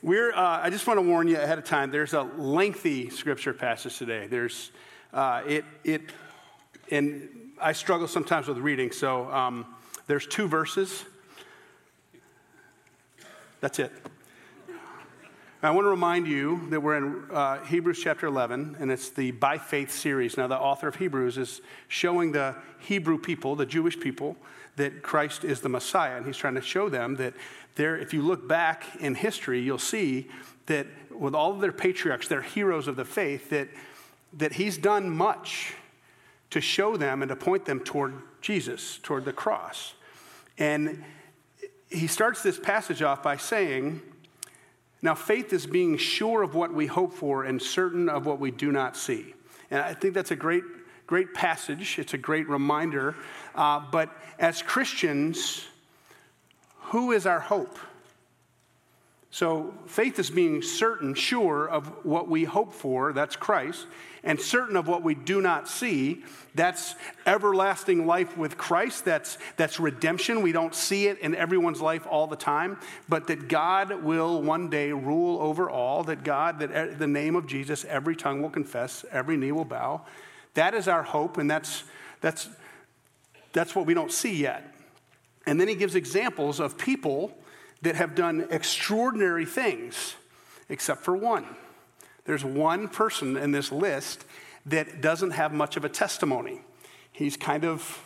We're, uh, I just want to warn you ahead of time, there's a lengthy scripture passage today. There's, uh, it, it, and I struggle sometimes with reading, so um, there's two verses. That's it. I want to remind you that we're in uh, Hebrews chapter 11, and it's the By Faith series. Now, the author of Hebrews is showing the Hebrew people, the Jewish people, that Christ is the Messiah. And he's trying to show them that there, if you look back in history, you'll see that with all of their patriarchs, their heroes of the faith, that, that he's done much to show them and to point them toward Jesus, toward the cross. And he starts this passage off by saying, now, faith is being sure of what we hope for and certain of what we do not see. And I think that's a great, great passage. It's a great reminder. Uh, but as Christians, who is our hope? So, faith is being certain, sure of what we hope for, that's Christ, and certain of what we do not see, that's everlasting life with Christ, that's, that's redemption. We don't see it in everyone's life all the time, but that God will one day rule over all, that God, that the name of Jesus, every tongue will confess, every knee will bow. That is our hope, and that's, that's, that's what we don't see yet. And then he gives examples of people that have done extraordinary things, except for one. There's one person in this list that doesn't have much of a testimony. He's kind of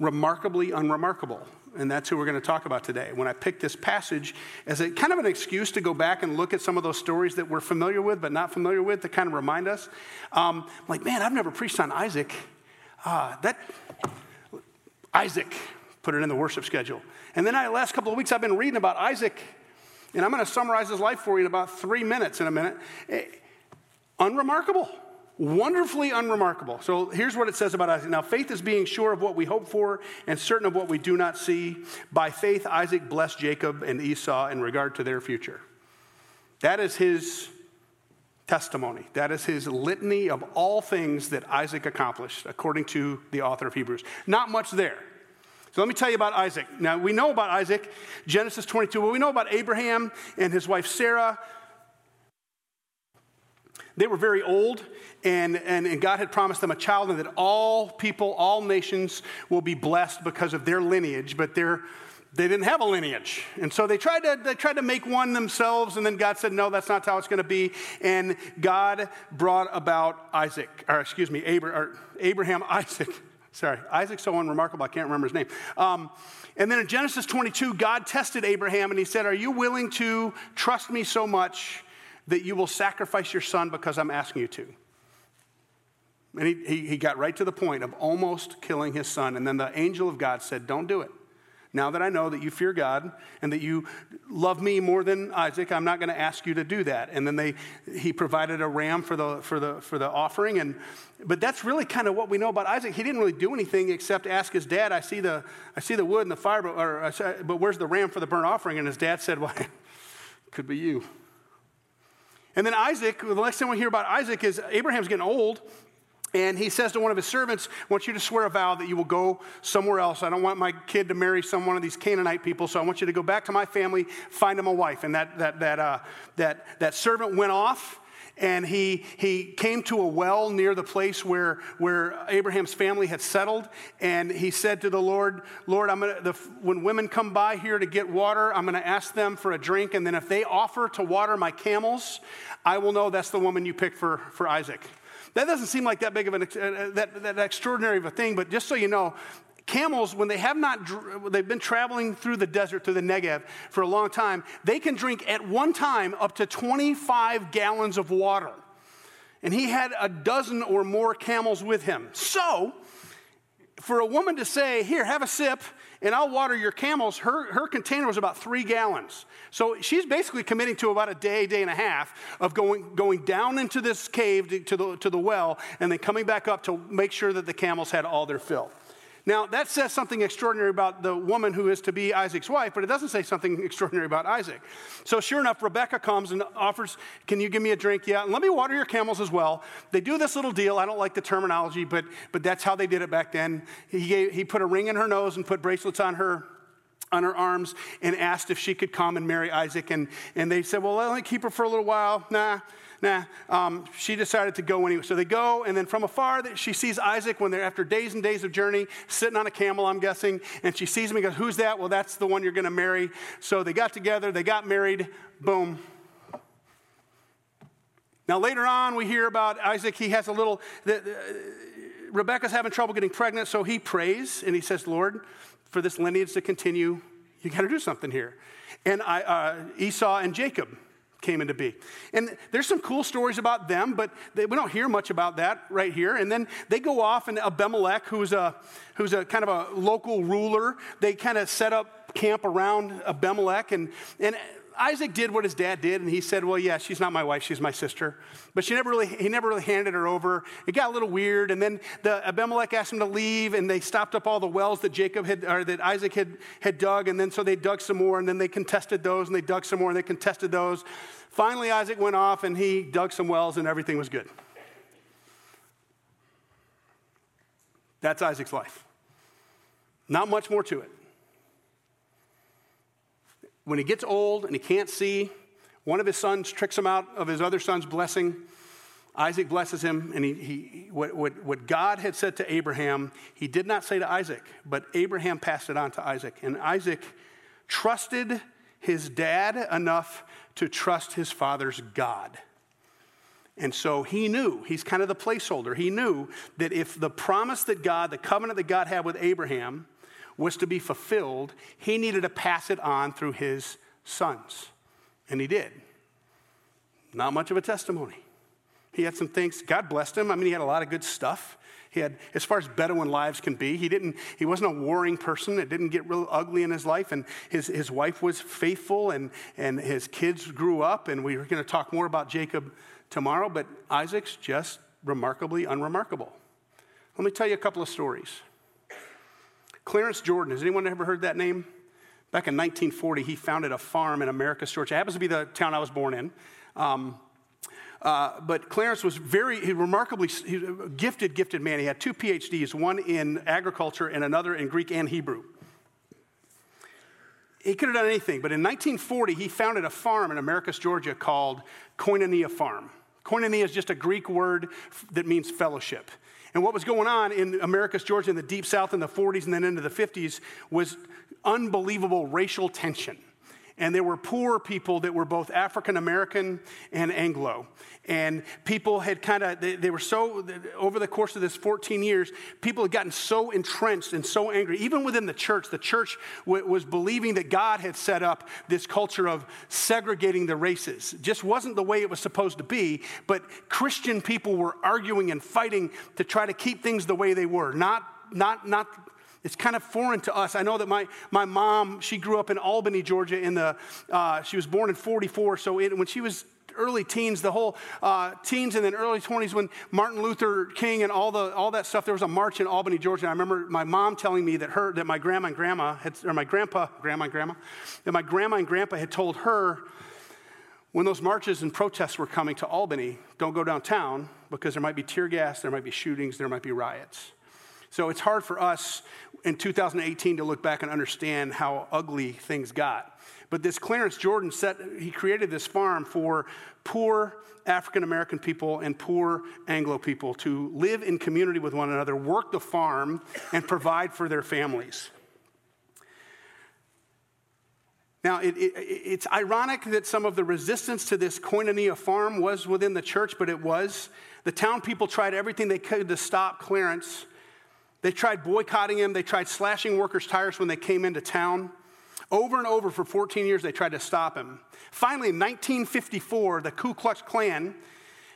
remarkably unremarkable. And that's who we're going to talk about today. When I picked this passage as a kind of an excuse to go back and look at some of those stories that we're familiar with but not familiar with to kind of remind us, um, like, man, I've never preached on Isaac. Uh, that Isaac, put it in the worship schedule. And then the last couple of weeks, I've been reading about Isaac, and I'm going to summarize his life for you in about three minutes in a minute. Eh, unremarkable, wonderfully unremarkable. So here's what it says about Isaac. Now, faith is being sure of what we hope for and certain of what we do not see. By faith, Isaac blessed Jacob and Esau in regard to their future. That is his testimony. That is his litany of all things that Isaac accomplished, according to the author of Hebrews. Not much there. So let me tell you about Isaac. Now, we know about Isaac, Genesis 22. Well, we know about Abraham and his wife Sarah. They were very old, and, and, and God had promised them a child, and that all people, all nations will be blessed because of their lineage, but they're, they didn't have a lineage. And so they tried, to, they tried to make one themselves, and then God said, No, that's not how it's going to be. And God brought about Isaac, or excuse me, Abraham, Isaac. Sorry, Isaac's so unremarkable, I can't remember his name. Um, and then in Genesis 22, God tested Abraham and he said, Are you willing to trust me so much that you will sacrifice your son because I'm asking you to? And he, he, he got right to the point of almost killing his son. And then the angel of God said, Don't do it. Now that I know that you fear God and that you love me more than Isaac, I'm not going to ask you to do that. And then they, he provided a ram for the, for the, for the offering. And, but that's really kind of what we know about Isaac. He didn't really do anything except ask his dad, I see the, I see the wood and the fire, but, or, uh, but where's the ram for the burnt offering? And his dad said, well, could be you. And then Isaac, the next thing we hear about Isaac is Abraham's getting old. And he says to one of his servants, I want you to swear a vow that you will go somewhere else. I don't want my kid to marry some one of these Canaanite people, so I want you to go back to my family, find him a wife. And that, that, that, uh, that, that servant went off and he, he came to a well near the place where, where Abraham's family had settled. And he said to the Lord, Lord, I'm gonna, the, when women come by here to get water, I'm going to ask them for a drink. And then if they offer to water my camels, I will know that's the woman you picked for, for Isaac. That doesn't seem like that big of an, uh, that, that extraordinary of a thing, but just so you know, camels, when they have not, they've been traveling through the desert, through the Negev for a long time, they can drink at one time up to 25 gallons of water. And he had a dozen or more camels with him. So, for a woman to say, Here, have a sip, and I'll water your camels, her, her container was about three gallons. So she's basically committing to about a day, day and a half of going, going down into this cave to the, to the well and then coming back up to make sure that the camels had all their fill. Now, that says something extraordinary about the woman who is to be Isaac's wife, but it doesn't say something extraordinary about Isaac. So, sure enough, Rebecca comes and offers, Can you give me a drink? Yeah, and let me water your camels as well. They do this little deal. I don't like the terminology, but, but that's how they did it back then. He, gave, he put a ring in her nose and put bracelets on her on her arms and asked if she could come and marry Isaac. And, and they said, Well, let me keep her for a little while. Nah, nah. Um, she decided to go anyway. So they go, and then from afar, she sees Isaac when they're after days and days of journey, sitting on a camel, I'm guessing. And she sees him and goes, Who's that? Well, that's the one you're going to marry. So they got together, they got married, boom. Now, later on, we hear about Isaac. He has a little, the, the, Rebecca's having trouble getting pregnant, so he prays and he says, Lord, for this lineage to continue, you got to do something here. And I, uh, Esau and Jacob came into being. And there's some cool stories about them, but they, we don't hear much about that right here. And then they go off, and Abimelech, who's a, who's a kind of a local ruler, they kind of set up camp around Abimelech. And, and Isaac did what his dad did, and he said, Well, yeah, she's not my wife, she's my sister. But she never really, he never really handed her over. It got a little weird, and then the Abimelech asked him to leave, and they stopped up all the wells that Jacob had, or that Isaac had, had dug, and then so they dug some more, and then they contested those, and they dug some more, and they contested those. Finally, Isaac went off, and he dug some wells, and everything was good. That's Isaac's life. Not much more to it. When he gets old and he can't see, one of his sons tricks him out of his other son's blessing. Isaac blesses him, and he, he, what, what, what God had said to Abraham, he did not say to Isaac, but Abraham passed it on to Isaac. And Isaac trusted his dad enough to trust his father's God. And so he knew, he's kind of the placeholder. He knew that if the promise that God, the covenant that God had with Abraham, was to be fulfilled, he needed to pass it on through his sons. And he did. Not much of a testimony. He had some things, God blessed him. I mean, he had a lot of good stuff. He had, as far as Bedouin lives can be, he didn't, he wasn't a warring person. It didn't get real ugly in his life. And his, his wife was faithful and, and his kids grew up. And we are going to talk more about Jacob tomorrow, but Isaac's just remarkably unremarkable. Let me tell you a couple of stories. Clarence Jordan, has anyone ever heard that name? Back in 1940, he founded a farm in Americus, Georgia. It happens to be the town I was born in. Um, uh, but Clarence was very he remarkably he gifted, gifted man. He had two PhDs, one in agriculture and another in Greek and Hebrew. He could have done anything, but in 1940, he founded a farm in Americus, Georgia called Koinonia Farm. Koinonia is just a Greek word that means fellowship. And what was going on in Americus Georgia, in the deep south in the 40s and then into the 50s was unbelievable racial tension. And there were poor people that were both African American and Anglo. And people had kind of, they, they, were so, over the course of this 14 years, people had gotten so entrenched and so angry. Even within the church, the church w- was believing that God had set up this culture of segregating the races. Just wasn't the way it was supposed to be, but Christian people were arguing and fighting to try to keep things the way they were, not, not, not it's kind of foreign to us. I know that my, my mom, she grew up in Albany, Georgia, in the, uh, she was born in 44. So it, when she was early teens, the whole uh, teens and then early 20s when Martin Luther King and all, the, all that stuff, there was a march in Albany, Georgia. And I remember my mom telling me that her, that my grandma and grandma had, or my grandpa, grandma and grandma, that my grandma and grandpa had told her when those marches and protests were coming to Albany, don't go downtown because there might be tear gas, there might be shootings, there might be riots. So it's hard for us in 2018 to look back and understand how ugly things got. But this Clarence Jordan set, he created this farm for poor African American people and poor Anglo people to live in community with one another, work the farm, and provide for their families. Now, it, it, it's ironic that some of the resistance to this koinonia farm was within the church, but it was. The town people tried everything they could to stop Clarence they tried boycotting him, they tried slashing workers' tires when they came into town. Over and over for 14 years, they tried to stop him. Finally, in 1954, the Ku Klux Klan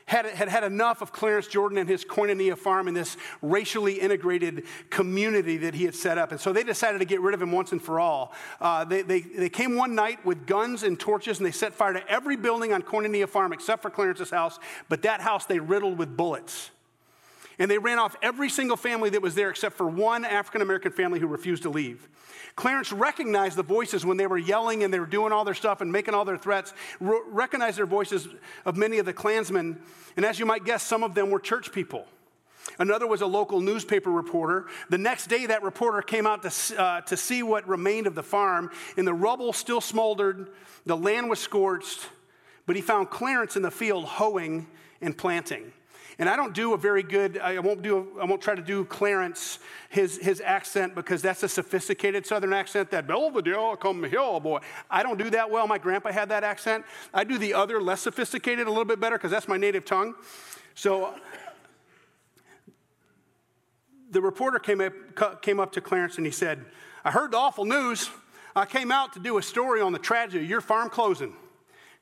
had, had had enough of Clarence Jordan and his Koinonia farm and this racially integrated community that he had set up. And so they decided to get rid of him once and for all. Uh, they, they, they came one night with guns and torches and they set fire to every building on Koinonia farm except for Clarence's house. But that house they riddled with bullets. And they ran off every single family that was there except for one African American family who refused to leave. Clarence recognized the voices when they were yelling and they were doing all their stuff and making all their threats, recognized their voices of many of the Klansmen. And as you might guess, some of them were church people. Another was a local newspaper reporter. The next day, that reporter came out to, uh, to see what remained of the farm, and the rubble still smoldered, the land was scorched, but he found Clarence in the field hoeing and planting. And I don't do a very good, I won't do, I won't try to do Clarence, his, his accent, because that's a sophisticated Southern accent, that Belvedere, come here, boy. I don't do that well. My grandpa had that accent. I do the other, less sophisticated, a little bit better, because that's my native tongue. So the reporter came up, came up to Clarence and he said, I heard the awful news. I came out to do a story on the tragedy of your farm closing.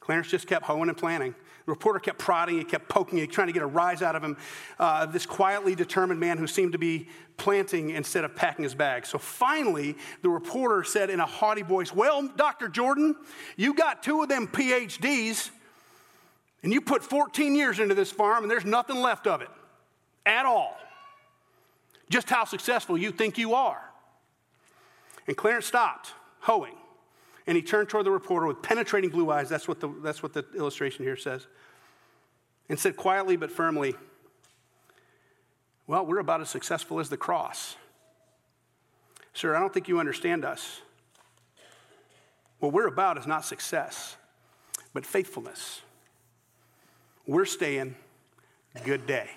Clarence just kept hoeing and planting. The reporter kept prodding, he kept poking, he trying to get a rise out of him. Uh, this quietly determined man who seemed to be planting instead of packing his bag. So finally, the reporter said in a haughty voice, Well, Dr. Jordan, you got two of them PhDs, and you put 14 years into this farm, and there's nothing left of it at all. Just how successful you think you are. And Clarence stopped hoeing and he turned toward the reporter with penetrating blue eyes. That's what the, that's what the illustration here says. And said quietly but firmly, Well, we're about as successful as the cross. Sir, I don't think you understand us. What we're about is not success, but faithfulness. We're staying good day.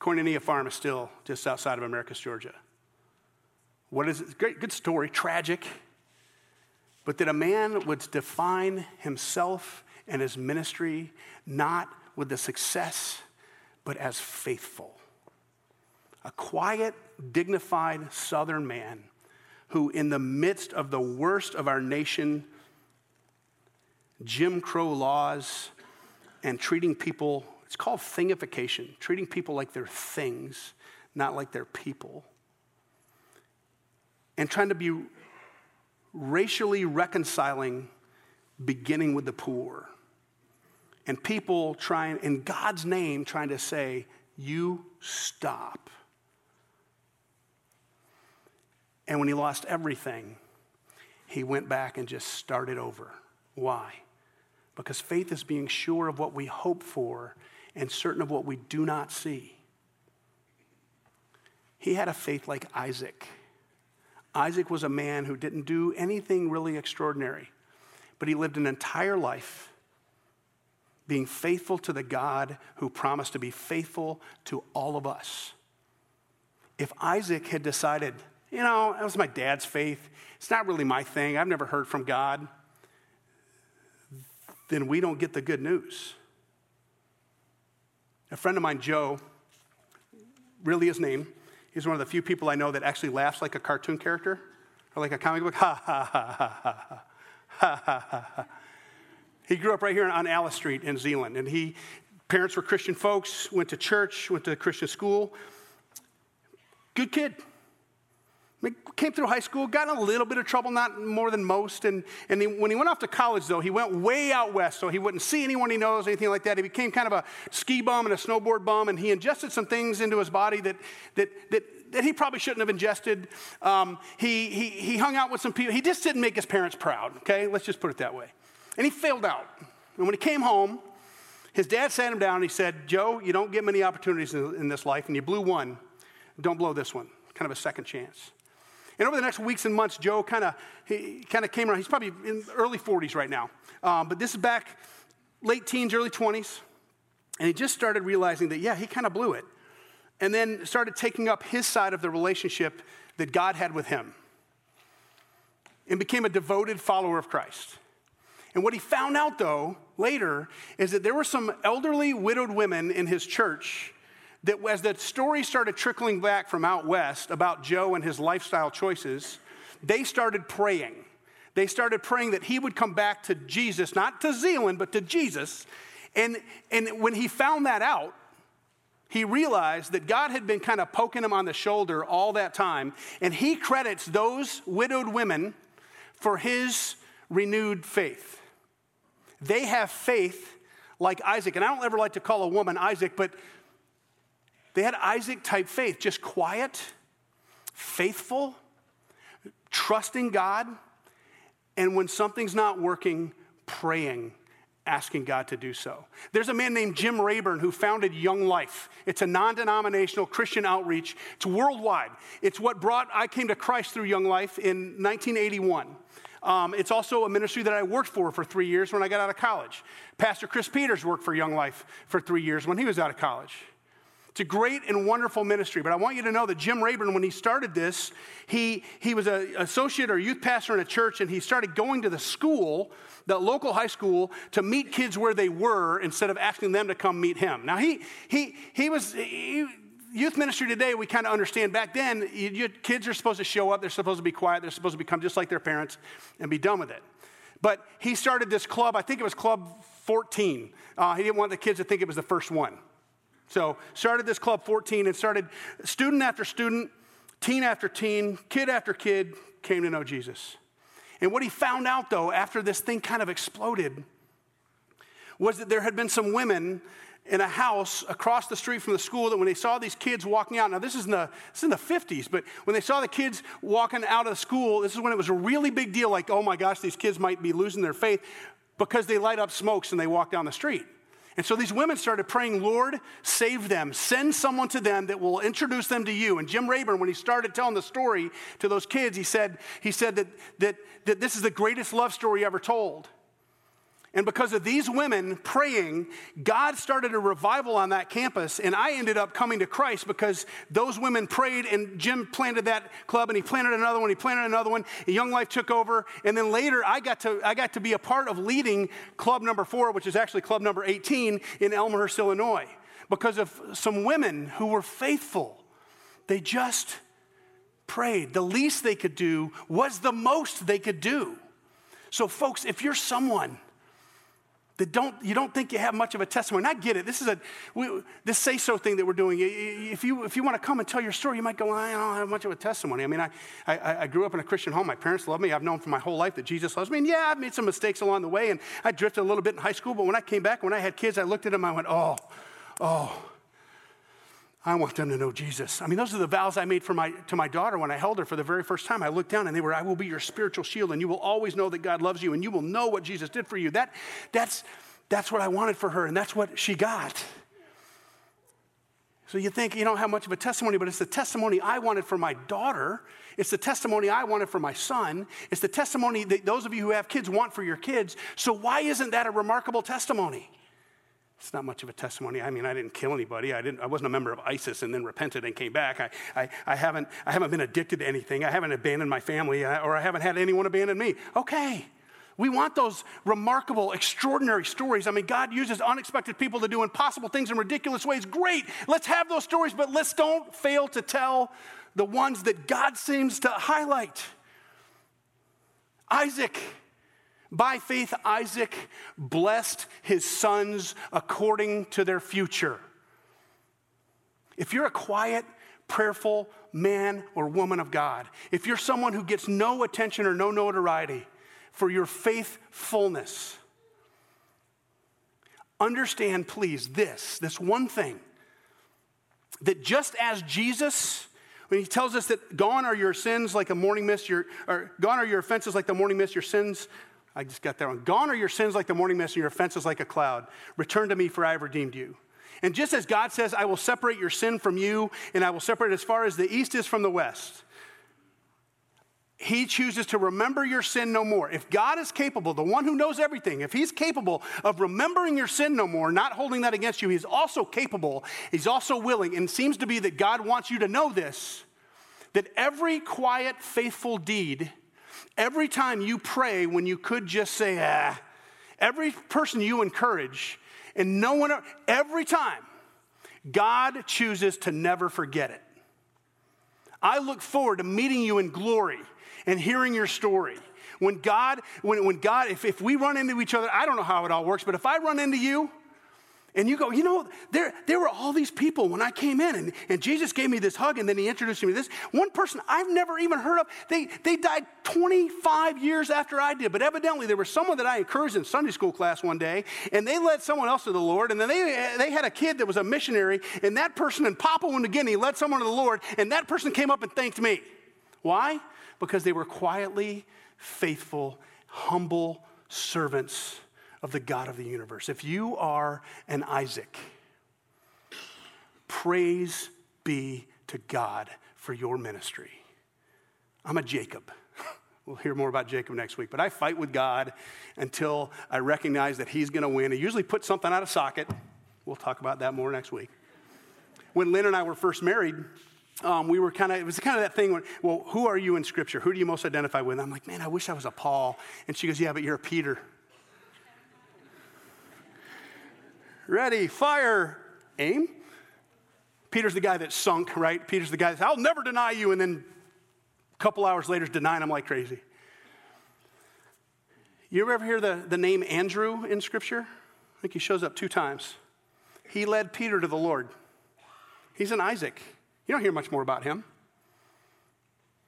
Koinonia Farm is still just outside of Americus, Georgia. What is it? Great, good story, tragic but that a man would define himself and his ministry not with the success, but as faithful. A quiet, dignified Southern man who, in the midst of the worst of our nation, Jim Crow laws, and treating people, it's called thingification, treating people like they're things, not like they're people, and trying to be racially reconciling, beginning with the poor. And people trying, in God's name, trying to say, You stop. And when he lost everything, he went back and just started over. Why? Because faith is being sure of what we hope for and certain of what we do not see. He had a faith like Isaac. Isaac was a man who didn't do anything really extraordinary, but he lived an entire life being faithful to the God who promised to be faithful to all of us. If Isaac had decided, you know, that was my dad's faith, it's not really my thing, I've never heard from God, then we don't get the good news. A friend of mine, Joe, really his name, He's one of the few people I know that actually laughs like a cartoon character or like a comic book. Ha ha ha ha ha. Ha ha ha. He grew up right here on Alice Street in Zeeland, and he parents were Christian folks, went to church, went to Christian school. Good kid. Came through high school, got in a little bit of trouble, not more than most. And, and he, when he went off to college, though, he went way out west, so he wouldn't see anyone he knows, anything like that. He became kind of a ski bum and a snowboard bum, and he ingested some things into his body that, that, that, that he probably shouldn't have ingested. Um, he, he, he hung out with some people. He just didn't make his parents proud, okay? Let's just put it that way. And he failed out. And when he came home, his dad sat him down and he said, Joe, you don't get many opportunities in, in this life, and you blew one. Don't blow this one. Kind of a second chance. And over the next weeks and months, Joe kind of kind of came around. He's probably in early 40s right now, um, but this is back late teens, early 20s, and he just started realizing that yeah, he kind of blew it, and then started taking up his side of the relationship that God had with him, and became a devoted follower of Christ. And what he found out though later is that there were some elderly widowed women in his church that as the story started trickling back from out west about Joe and his lifestyle choices, they started praying. They started praying that he would come back to Jesus, not to Zeeland, but to Jesus. And, and when he found that out, he realized that God had been kind of poking him on the shoulder all that time. And he credits those widowed women for his renewed faith. They have faith like Isaac. And I don't ever like to call a woman Isaac, but they had Isaac type faith, just quiet, faithful, trusting God, and when something's not working, praying asking God to do so. There's a man named Jim Rayburn who founded Young Life. It's a non denominational Christian outreach, it's worldwide. It's what brought I came to Christ through Young Life in 1981. Um, it's also a ministry that I worked for for three years when I got out of college. Pastor Chris Peters worked for Young Life for three years when he was out of college. It's a great and wonderful ministry, but I want you to know that Jim Rayburn, when he started this, he, he was an associate or youth pastor in a church, and he started going to the school, the local high school, to meet kids where they were instead of asking them to come meet him. Now, he, he, he was, he, youth ministry today, we kind of understand. Back then, you, you, kids are supposed to show up, they're supposed to be quiet, they're supposed to become just like their parents and be done with it. But he started this club, I think it was Club 14. Uh, he didn't want the kids to think it was the first one. So, started this club 14 and started student after student, teen after teen, kid after kid came to know Jesus. And what he found out though, after this thing kind of exploded, was that there had been some women in a house across the street from the school that when they saw these kids walking out, now this is in the, this is in the 50s, but when they saw the kids walking out of the school, this is when it was a really big deal like, oh my gosh, these kids might be losing their faith because they light up smokes and they walk down the street. And so these women started praying, Lord, save them. Send someone to them that will introduce them to you. And Jim Rayburn, when he started telling the story to those kids, he said, he said that, that, that this is the greatest love story ever told. And because of these women praying, God started a revival on that campus. And I ended up coming to Christ because those women prayed, and Jim planted that club, and he planted another one, he planted another one. And Young Life took over. And then later, I got, to, I got to be a part of leading club number four, which is actually club number 18 in Elmhurst, Illinois, because of some women who were faithful. They just prayed. The least they could do was the most they could do. So, folks, if you're someone, that don't you don't think you have much of a testimony. And I get it. This is a we, this say so thing that we're doing. If you if you want to come and tell your story, you might go. I don't have much of a testimony. I mean, I, I, I grew up in a Christian home. My parents love me. I've known for my whole life that Jesus loves me. And yeah, I've made some mistakes along the way, and I drifted a little bit in high school. But when I came back, when I had kids, I looked at them. I went, oh, oh. I want them to know Jesus. I mean, those are the vows I made for my, to my daughter when I held her for the very first time. I looked down and they were, I will be your spiritual shield, and you will always know that God loves you, and you will know what Jesus did for you. That, that's, that's what I wanted for her, and that's what she got. So you think you don't have much of a testimony, but it's the testimony I wanted for my daughter. It's the testimony I wanted for my son. It's the testimony that those of you who have kids want for your kids. So why isn't that a remarkable testimony? It's not much of a testimony. I mean, I didn't kill anybody. I, didn't, I wasn't a member of ISIS and then repented and came back. I, I, I, haven't, I haven't been addicted to anything. I haven't abandoned my family uh, or I haven't had anyone abandon me. Okay. We want those remarkable, extraordinary stories. I mean, God uses unexpected people to do impossible things in ridiculous ways. Great. Let's have those stories, but let's don't fail to tell the ones that God seems to highlight. Isaac. By faith, Isaac blessed his sons according to their future. If you're a quiet, prayerful man or woman of God, if you're someone who gets no attention or no notoriety, for your faithfulness. Understand, please, this, this one thing that just as Jesus, when he tells us that gone are your sins like a morning mist, your, or gone are your offenses like the morning mist, your sins, I just got that one. Gone are your sins like the morning mist, and your offenses like a cloud. Return to me, for I have redeemed you. And just as God says, I will separate your sin from you, and I will separate as far as the east is from the west he chooses to remember your sin no more. If God is capable, the one who knows everything, if he's capable of remembering your sin no more, not holding that against you, he's also capable, he's also willing, and it seems to be that God wants you to know this that every quiet, faithful deed, every time you pray when you could just say, ah, every person you encourage, and no one, every time, God chooses to never forget it. I look forward to meeting you in glory and hearing your story. When God, when, when God, if, if we run into each other, I don't know how it all works, but if I run into you and you go, you know, there, there were all these people when I came in and, and Jesus gave me this hug and then he introduced me to this. One person I've never even heard of, they, they died 25 years after I did, but evidently there was someone that I encouraged in Sunday school class one day and they led someone else to the Lord and then they, they had a kid that was a missionary and that person in Papua New Guinea led someone to the Lord and that person came up and thanked me. Why? because they were quietly faithful, humble servants of the God of the universe. If you are an Isaac, praise be to God for your ministry. I'm a Jacob. We'll hear more about Jacob next week. But I fight with God until I recognize that He's going to win. He usually puts something out of socket. We'll talk about that more next week. When Lynn and I were first married, um, we were kind of, it was kind of that thing when, well, who are you in Scripture? Who do you most identify with? And I'm like, man, I wish I was a Paul. And she goes, yeah, but you're a Peter. Ready, fire, aim. Peter's the guy that sunk, right? Peter's the guy that I'll never deny you, and then a couple hours later denying him like crazy. You ever hear the, the name Andrew in Scripture? I think he shows up two times. He led Peter to the Lord. He's an Isaac. You don't hear much more about him.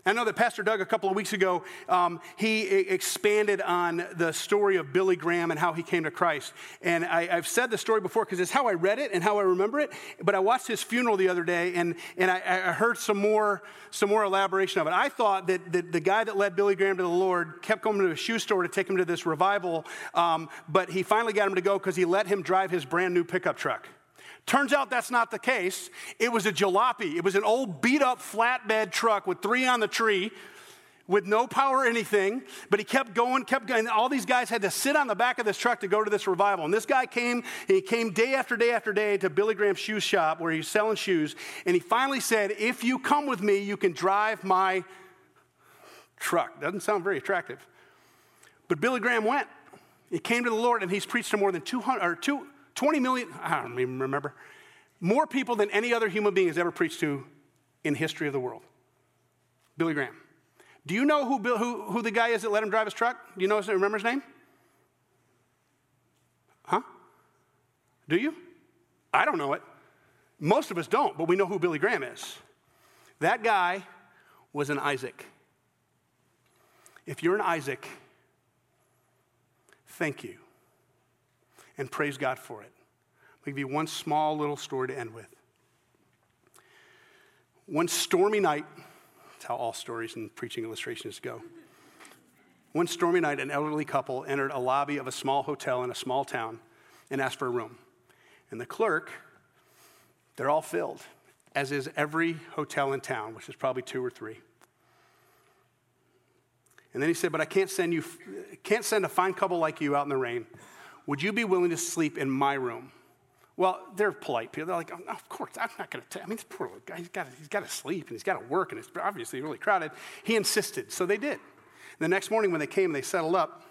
I know that Pastor Doug, a couple of weeks ago, um, he expanded on the story of Billy Graham and how he came to Christ. And I, have said the story before because it's how I read it and how I remember it. But I watched his funeral the other day and, and I, I heard some more, some more elaboration of it. I thought that, that the guy that led Billy Graham to the Lord kept going to a shoe store to take him to this revival, um, but he finally got him to go because he let him drive his brand new pickup truck. Turns out that's not the case. It was a jalopy. It was an old beat up flatbed truck with three on the tree with no power or anything, but he kept going, kept going. All these guys had to sit on the back of this truck to go to this revival. And this guy came, he came day after day after day to Billy Graham's shoe shop where he's selling shoes. And he finally said, If you come with me, you can drive my truck. Doesn't sound very attractive. But Billy Graham went. He came to the Lord and he's preached to more than 200 or two, 20 million, I don't even remember, more people than any other human being has ever preached to in history of the world. Billy Graham. Do you know who, who, who the guy is that let him drive his truck? Do you know remember his name? Huh? Do you? I don't know it. Most of us don't, but we know who Billy Graham is. That guy was an Isaac. If you're an Isaac, thank you and praise God for it. I'll give you one small little story to end with. One stormy night, that's how all stories and preaching illustrations go. One stormy night, an elderly couple entered a lobby of a small hotel in a small town and asked for a room. And the clerk, they're all filled, as is every hotel in town, which is probably two or three. And then he said, But I can't send you, can't send a fine couple like you out in the rain. Would you be willing to sleep in my room? Well, they're polite people. They're like, oh, Of course, I'm not going to. I mean, this poor little guy, he's got, he's to sleep and he's got to work and it's obviously really crowded. He insisted, so they did. The next morning when they came, and they settled up.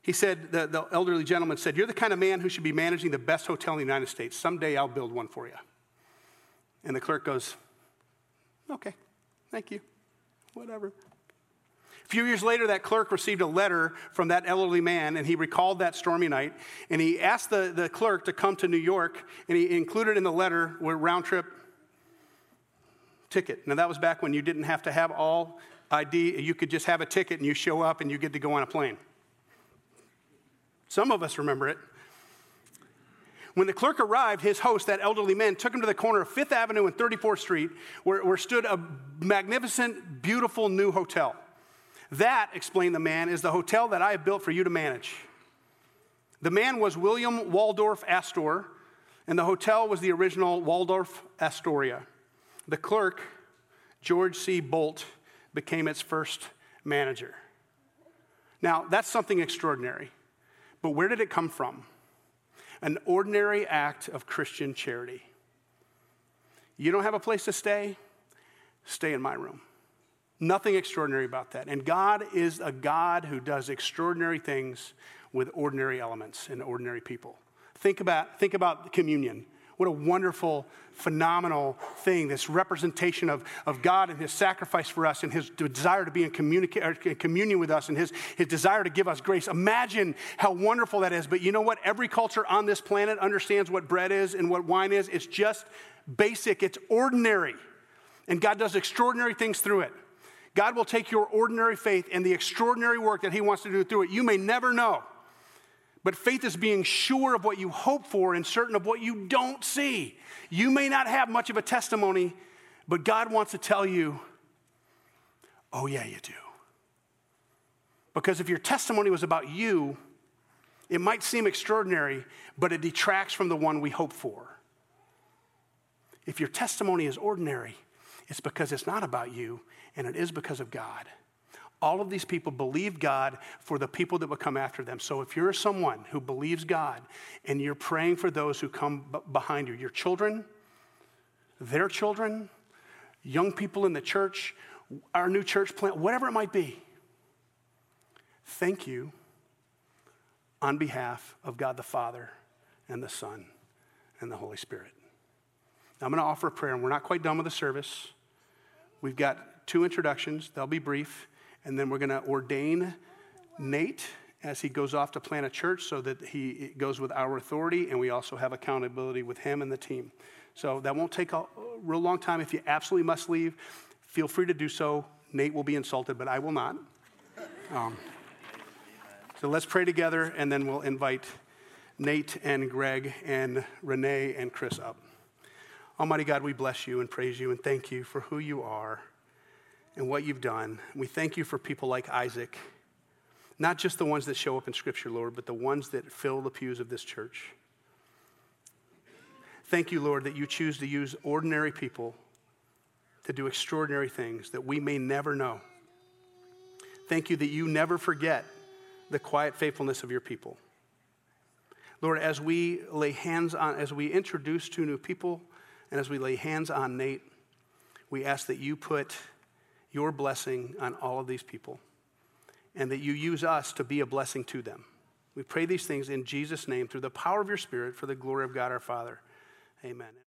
He said, the, the elderly gentleman said, You're the kind of man who should be managing the best hotel in the United States. Someday I'll build one for you. And the clerk goes, Okay, thank you. Whatever few years later, that clerk received a letter from that elderly man, and he recalled that stormy night. And he asked the, the clerk to come to New York, and he included in the letter a round trip ticket. Now, that was back when you didn't have to have all ID, you could just have a ticket and you show up and you get to go on a plane. Some of us remember it. When the clerk arrived, his host, that elderly man, took him to the corner of Fifth Avenue and 34th Street, where, where stood a magnificent, beautiful new hotel. That, explained the man, is the hotel that I have built for you to manage. The man was William Waldorf Astor, and the hotel was the original Waldorf Astoria. The clerk, George C. Boldt, became its first manager. Now, that's something extraordinary. But where did it come from? An ordinary act of Christian charity. You don't have a place to stay? Stay in my room. Nothing extraordinary about that. And God is a God who does extraordinary things with ordinary elements and ordinary people. Think about, think about communion. What a wonderful, phenomenal thing, this representation of, of God and His sacrifice for us and His desire to be in, communica- communion with us and his, his desire to give us grace. Imagine how wonderful that is. But you know what? Every culture on this planet understands what bread is and what wine is. It's just basic, it's ordinary. And God does extraordinary things through it. God will take your ordinary faith and the extraordinary work that He wants to do through it. You may never know. But faith is being sure of what you hope for and certain of what you don't see. You may not have much of a testimony, but God wants to tell you, oh, yeah, you do. Because if your testimony was about you, It might seem extraordinary, but it detracts from the one we hope for. If your testimony is ordinary, it's because it's not about you and it is because of God. All of these people believe God for the people that will come after them. So if you're someone who believes God and you're praying for those who come b- behind you, your children, their children, young people in the church, our new church plant, whatever it might be, thank you on behalf of God the Father and the Son and the Holy Spirit. Now, I'm going to offer a prayer, and we're not quite done with the service. We've got two introductions, they'll be brief, and then we're going to ordain Nate as he goes off to plant a church so that he goes with our authority, and we also have accountability with him and the team. So that won't take a real long time. If you absolutely must leave, feel free to do so. Nate will be insulted, but I will not. Um, so let's pray together, and then we'll invite Nate and Greg and Renee and Chris up. Almighty God, we bless you and praise you and thank you for who you are and what you've done. We thank you for people like Isaac, not just the ones that show up in Scripture, Lord, but the ones that fill the pews of this church. Thank you, Lord, that you choose to use ordinary people to do extraordinary things that we may never know. Thank you that you never forget the quiet faithfulness of your people. Lord, as we lay hands on, as we introduce two new people, and as we lay hands on Nate, we ask that you put your blessing on all of these people and that you use us to be a blessing to them. We pray these things in Jesus' name through the power of your Spirit for the glory of God our Father. Amen.